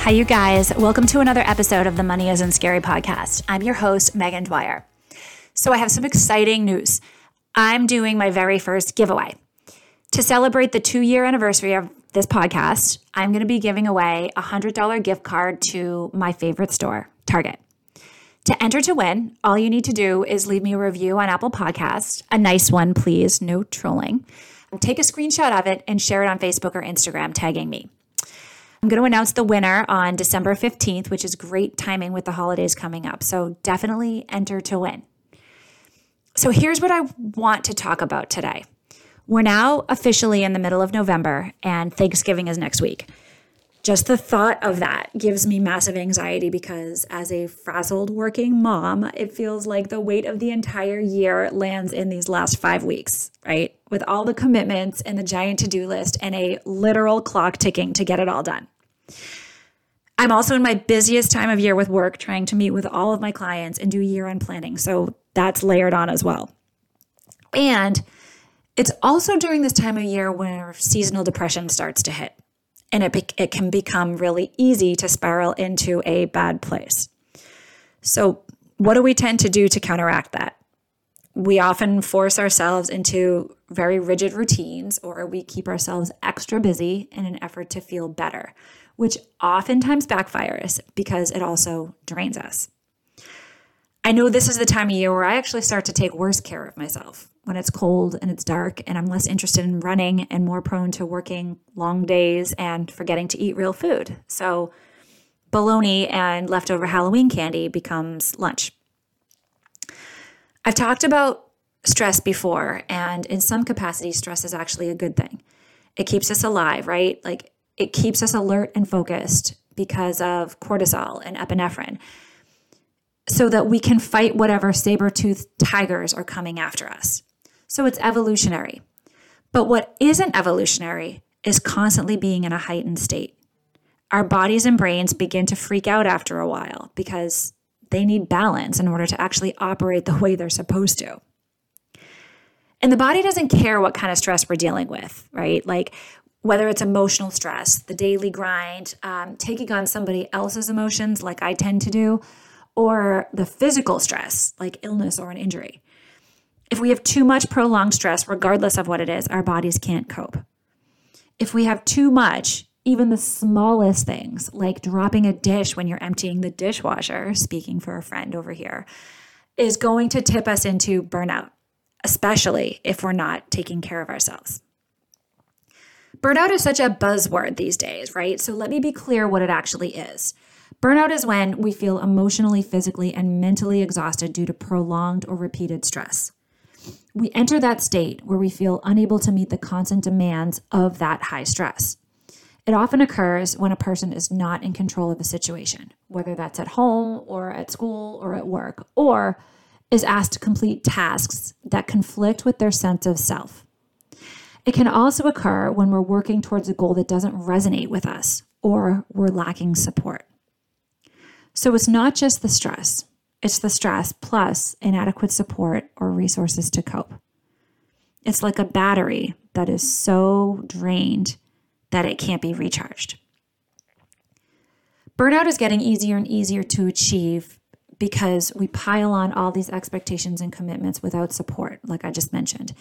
Hi, you guys. Welcome to another episode of the Money Isn't Scary podcast. I'm your host, Megan Dwyer. So, I have some exciting news. I'm doing my very first giveaway. To celebrate the two year anniversary of this podcast, I'm going to be giving away a $100 gift card to my favorite store, Target. To enter to win, all you need to do is leave me a review on Apple Podcasts, a nice one, please, no trolling. Take a screenshot of it and share it on Facebook or Instagram, tagging me. I'm going to announce the winner on December 15th, which is great timing with the holidays coming up. So definitely enter to win. So here's what I want to talk about today. We're now officially in the middle of November, and Thanksgiving is next week. Just the thought of that gives me massive anxiety because, as a frazzled working mom, it feels like the weight of the entire year lands in these last five weeks, right? With all the commitments and the giant to do list and a literal clock ticking to get it all done. I'm also in my busiest time of year with work, trying to meet with all of my clients and do year end planning. So that's layered on as well. And it's also during this time of year where seasonal depression starts to hit and it, it can become really easy to spiral into a bad place. So, what do we tend to do to counteract that? We often force ourselves into very rigid routines, or we keep ourselves extra busy in an effort to feel better, which oftentimes backfires because it also drains us. I know this is the time of year where I actually start to take worse care of myself when it's cold and it's dark, and I'm less interested in running and more prone to working long days and forgetting to eat real food. So, bologna and leftover Halloween candy becomes lunch. I've talked about stress before, and in some capacity, stress is actually a good thing. It keeps us alive, right? Like it keeps us alert and focused because of cortisol and epinephrine so that we can fight whatever saber-toothed tigers are coming after us. So it's evolutionary. But what isn't evolutionary is constantly being in a heightened state. Our bodies and brains begin to freak out after a while because they need balance in order to actually operate the way they're supposed to. And the body doesn't care what kind of stress we're dealing with, right? Like whether it's emotional stress, the daily grind, um, taking on somebody else's emotions, like I tend to do, or the physical stress, like illness or an injury. If we have too much prolonged stress, regardless of what it is, our bodies can't cope. If we have too much, even the smallest things, like dropping a dish when you're emptying the dishwasher, speaking for a friend over here, is going to tip us into burnout, especially if we're not taking care of ourselves. Burnout is such a buzzword these days, right? So let me be clear what it actually is. Burnout is when we feel emotionally, physically, and mentally exhausted due to prolonged or repeated stress. We enter that state where we feel unable to meet the constant demands of that high stress. It often occurs when a person is not in control of a situation, whether that's at home or at school or at work, or is asked to complete tasks that conflict with their sense of self. It can also occur when we're working towards a goal that doesn't resonate with us or we're lacking support. So it's not just the stress, it's the stress plus inadequate support or resources to cope. It's like a battery that is so drained that it can't be recharged. Burnout is getting easier and easier to achieve because we pile on all these expectations and commitments without support, like I just mentioned,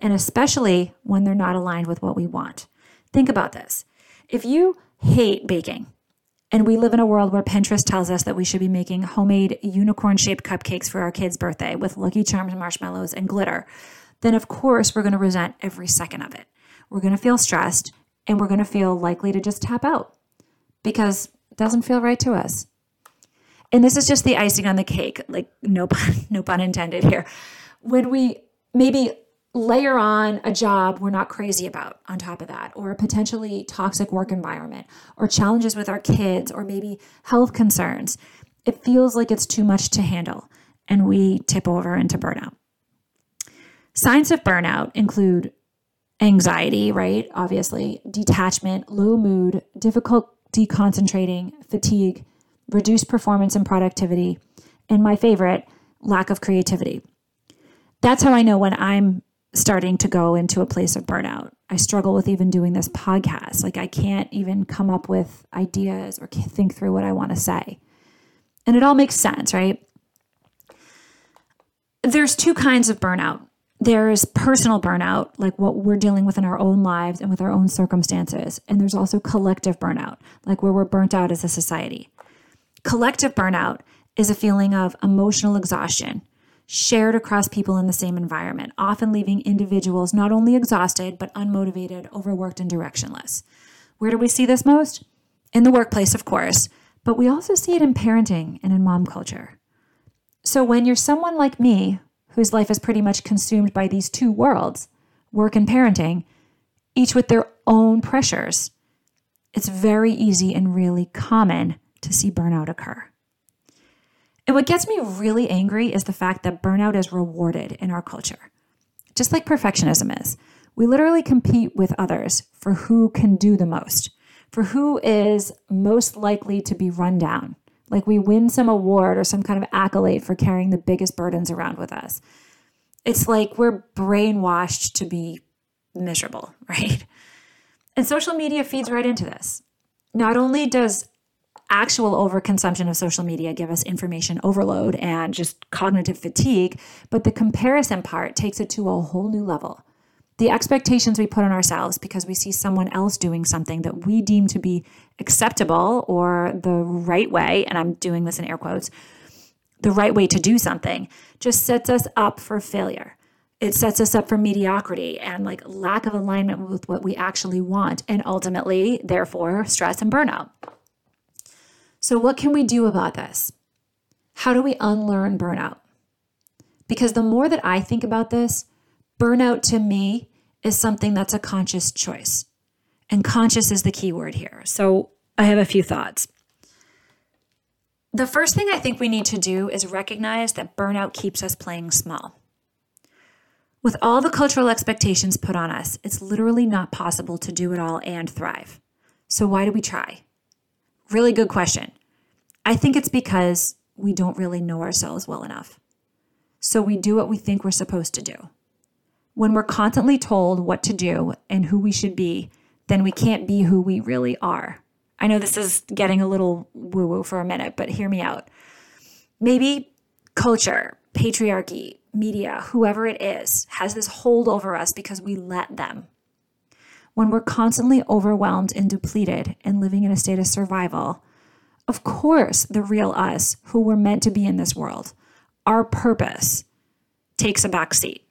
and especially when they're not aligned with what we want. Think about this. If you hate baking, and we live in a world where Pinterest tells us that we should be making homemade unicorn shaped cupcakes for our kid's birthday with Lucky Charms marshmallows and glitter. Then, of course, we're going to resent every second of it. We're going to feel stressed and we're going to feel likely to just tap out because it doesn't feel right to us. And this is just the icing on the cake, like no pun, no pun intended here. When we maybe layer on a job we're not crazy about on top of that, or a potentially toxic work environment, or challenges with our kids, or maybe health concerns, it feels like it's too much to handle and we tip over into burnout. Signs of burnout include anxiety, right? Obviously, detachment, low mood, difficulty concentrating, fatigue, reduced performance and productivity, and my favorite, lack of creativity. That's how I know when I'm starting to go into a place of burnout. I struggle with even doing this podcast. Like, I can't even come up with ideas or think through what I want to say. And it all makes sense, right? There's two kinds of burnout there's personal burnout, like what we're dealing with in our own lives and with our own circumstances. And there's also collective burnout, like where we're burnt out as a society. Collective burnout is a feeling of emotional exhaustion shared across people in the same environment, often leaving individuals not only exhausted, but unmotivated, overworked, and directionless. Where do we see this most? In the workplace, of course, but we also see it in parenting and in mom culture. So when you're someone like me whose life is pretty much consumed by these two worlds, work and parenting, each with their own pressures, it's very easy and really common to see burnout occur. And what gets me really angry is the fact that burnout is rewarded in our culture. Just like perfectionism is, we literally compete with others for who can do the most, for who is most likely to be run down. Like we win some award or some kind of accolade for carrying the biggest burdens around with us. It's like we're brainwashed to be miserable, right? And social media feeds right into this. Not only does actual overconsumption of social media give us information overload and just cognitive fatigue, but the comparison part takes it to a whole new level the expectations we put on ourselves because we see someone else doing something that we deem to be acceptable or the right way, and I'm doing this in air quotes, the right way to do something, just sets us up for failure. It sets us up for mediocrity and like lack of alignment with what we actually want, and ultimately, therefore, stress and burnout. So, what can we do about this? How do we unlearn burnout? Because the more that I think about this, burnout to me is something that's a conscious choice. And conscious is the key word here. So I have a few thoughts. The first thing I think we need to do is recognize that burnout keeps us playing small. With all the cultural expectations put on us, it's literally not possible to do it all and thrive. So, why do we try? Really good question. I think it's because we don't really know ourselves well enough. So, we do what we think we're supposed to do. When we're constantly told what to do and who we should be, then we can't be who we really are. I know this is getting a little woo woo for a minute, but hear me out. Maybe culture, patriarchy, media, whoever it is, has this hold over us because we let them. When we're constantly overwhelmed and depleted and living in a state of survival, of course, the real us, who we're meant to be in this world, our purpose, takes a back seat.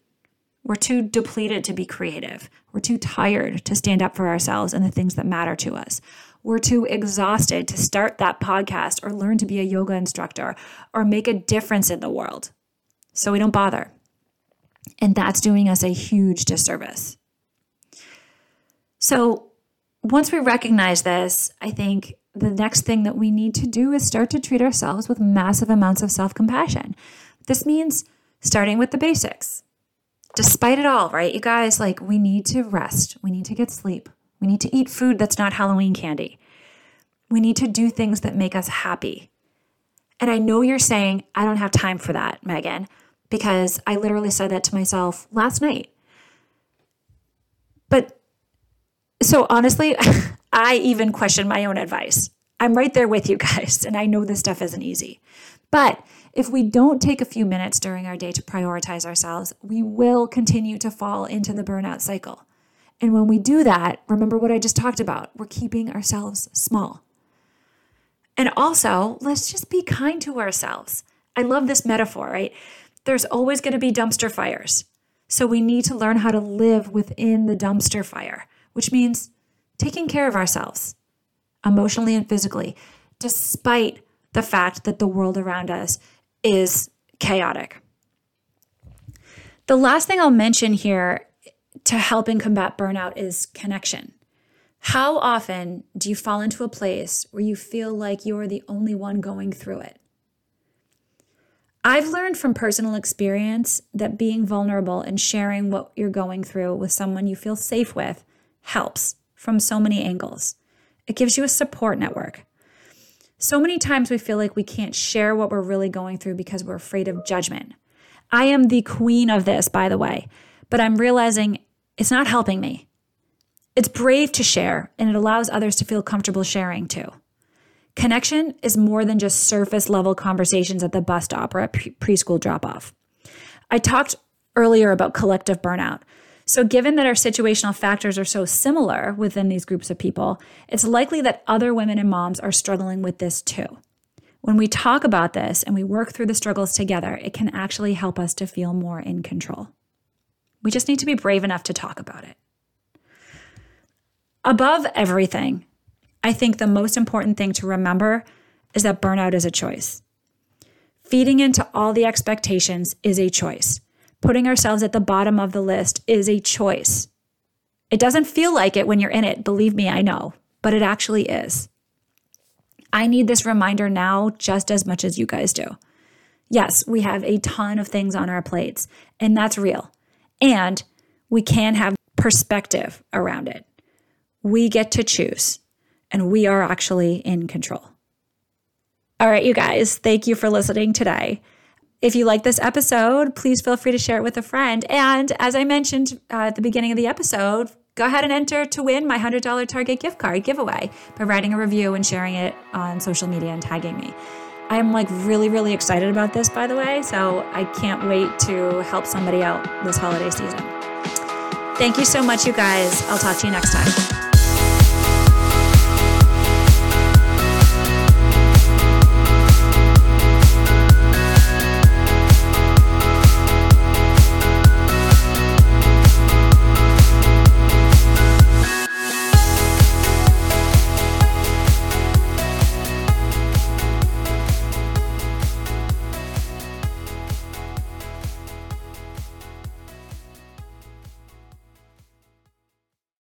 We're too depleted to be creative. We're too tired to stand up for ourselves and the things that matter to us. We're too exhausted to start that podcast or learn to be a yoga instructor or make a difference in the world. So we don't bother. And that's doing us a huge disservice. So once we recognize this, I think the next thing that we need to do is start to treat ourselves with massive amounts of self compassion. This means starting with the basics despite it all, right? You guys, like, we need to rest. We need to get sleep. We need to eat food that's not Halloween candy. We need to do things that make us happy. And I know you're saying, I don't have time for that, Megan, because I literally said that to myself last night. But so honestly, I even question my own advice. I'm right there with you guys, and I know this stuff isn't easy. But if we don't take a few minutes during our day to prioritize ourselves, we will continue to fall into the burnout cycle. And when we do that, remember what I just talked about we're keeping ourselves small. And also, let's just be kind to ourselves. I love this metaphor, right? There's always going to be dumpster fires. So we need to learn how to live within the dumpster fire, which means taking care of ourselves emotionally and physically, despite the fact that the world around us is chaotic. The last thing I'll mention here to helping combat burnout is connection. How often do you fall into a place where you feel like you're the only one going through it? I've learned from personal experience that being vulnerable and sharing what you're going through with someone you feel safe with helps from so many angles. It gives you a support network. So many times we feel like we can't share what we're really going through because we're afraid of judgment. I am the queen of this, by the way, but I'm realizing it's not helping me. It's brave to share, and it allows others to feel comfortable sharing too. Connection is more than just surface level conversations at the bus stop or at pre- preschool drop off. I talked earlier about collective burnout. So, given that our situational factors are so similar within these groups of people, it's likely that other women and moms are struggling with this too. When we talk about this and we work through the struggles together, it can actually help us to feel more in control. We just need to be brave enough to talk about it. Above everything, I think the most important thing to remember is that burnout is a choice. Feeding into all the expectations is a choice. Putting ourselves at the bottom of the list is a choice. It doesn't feel like it when you're in it, believe me, I know, but it actually is. I need this reminder now just as much as you guys do. Yes, we have a ton of things on our plates, and that's real. And we can have perspective around it. We get to choose and we are actually in control. All right, you guys, thank you for listening today. If you like this episode, please feel free to share it with a friend. And as I mentioned uh, at the beginning of the episode, go ahead and enter to win my $100 Target gift card giveaway by writing a review and sharing it on social media and tagging me. I'm like really, really excited about this, by the way. So I can't wait to help somebody out this holiday season. Thank you so much, you guys. I'll talk to you next time.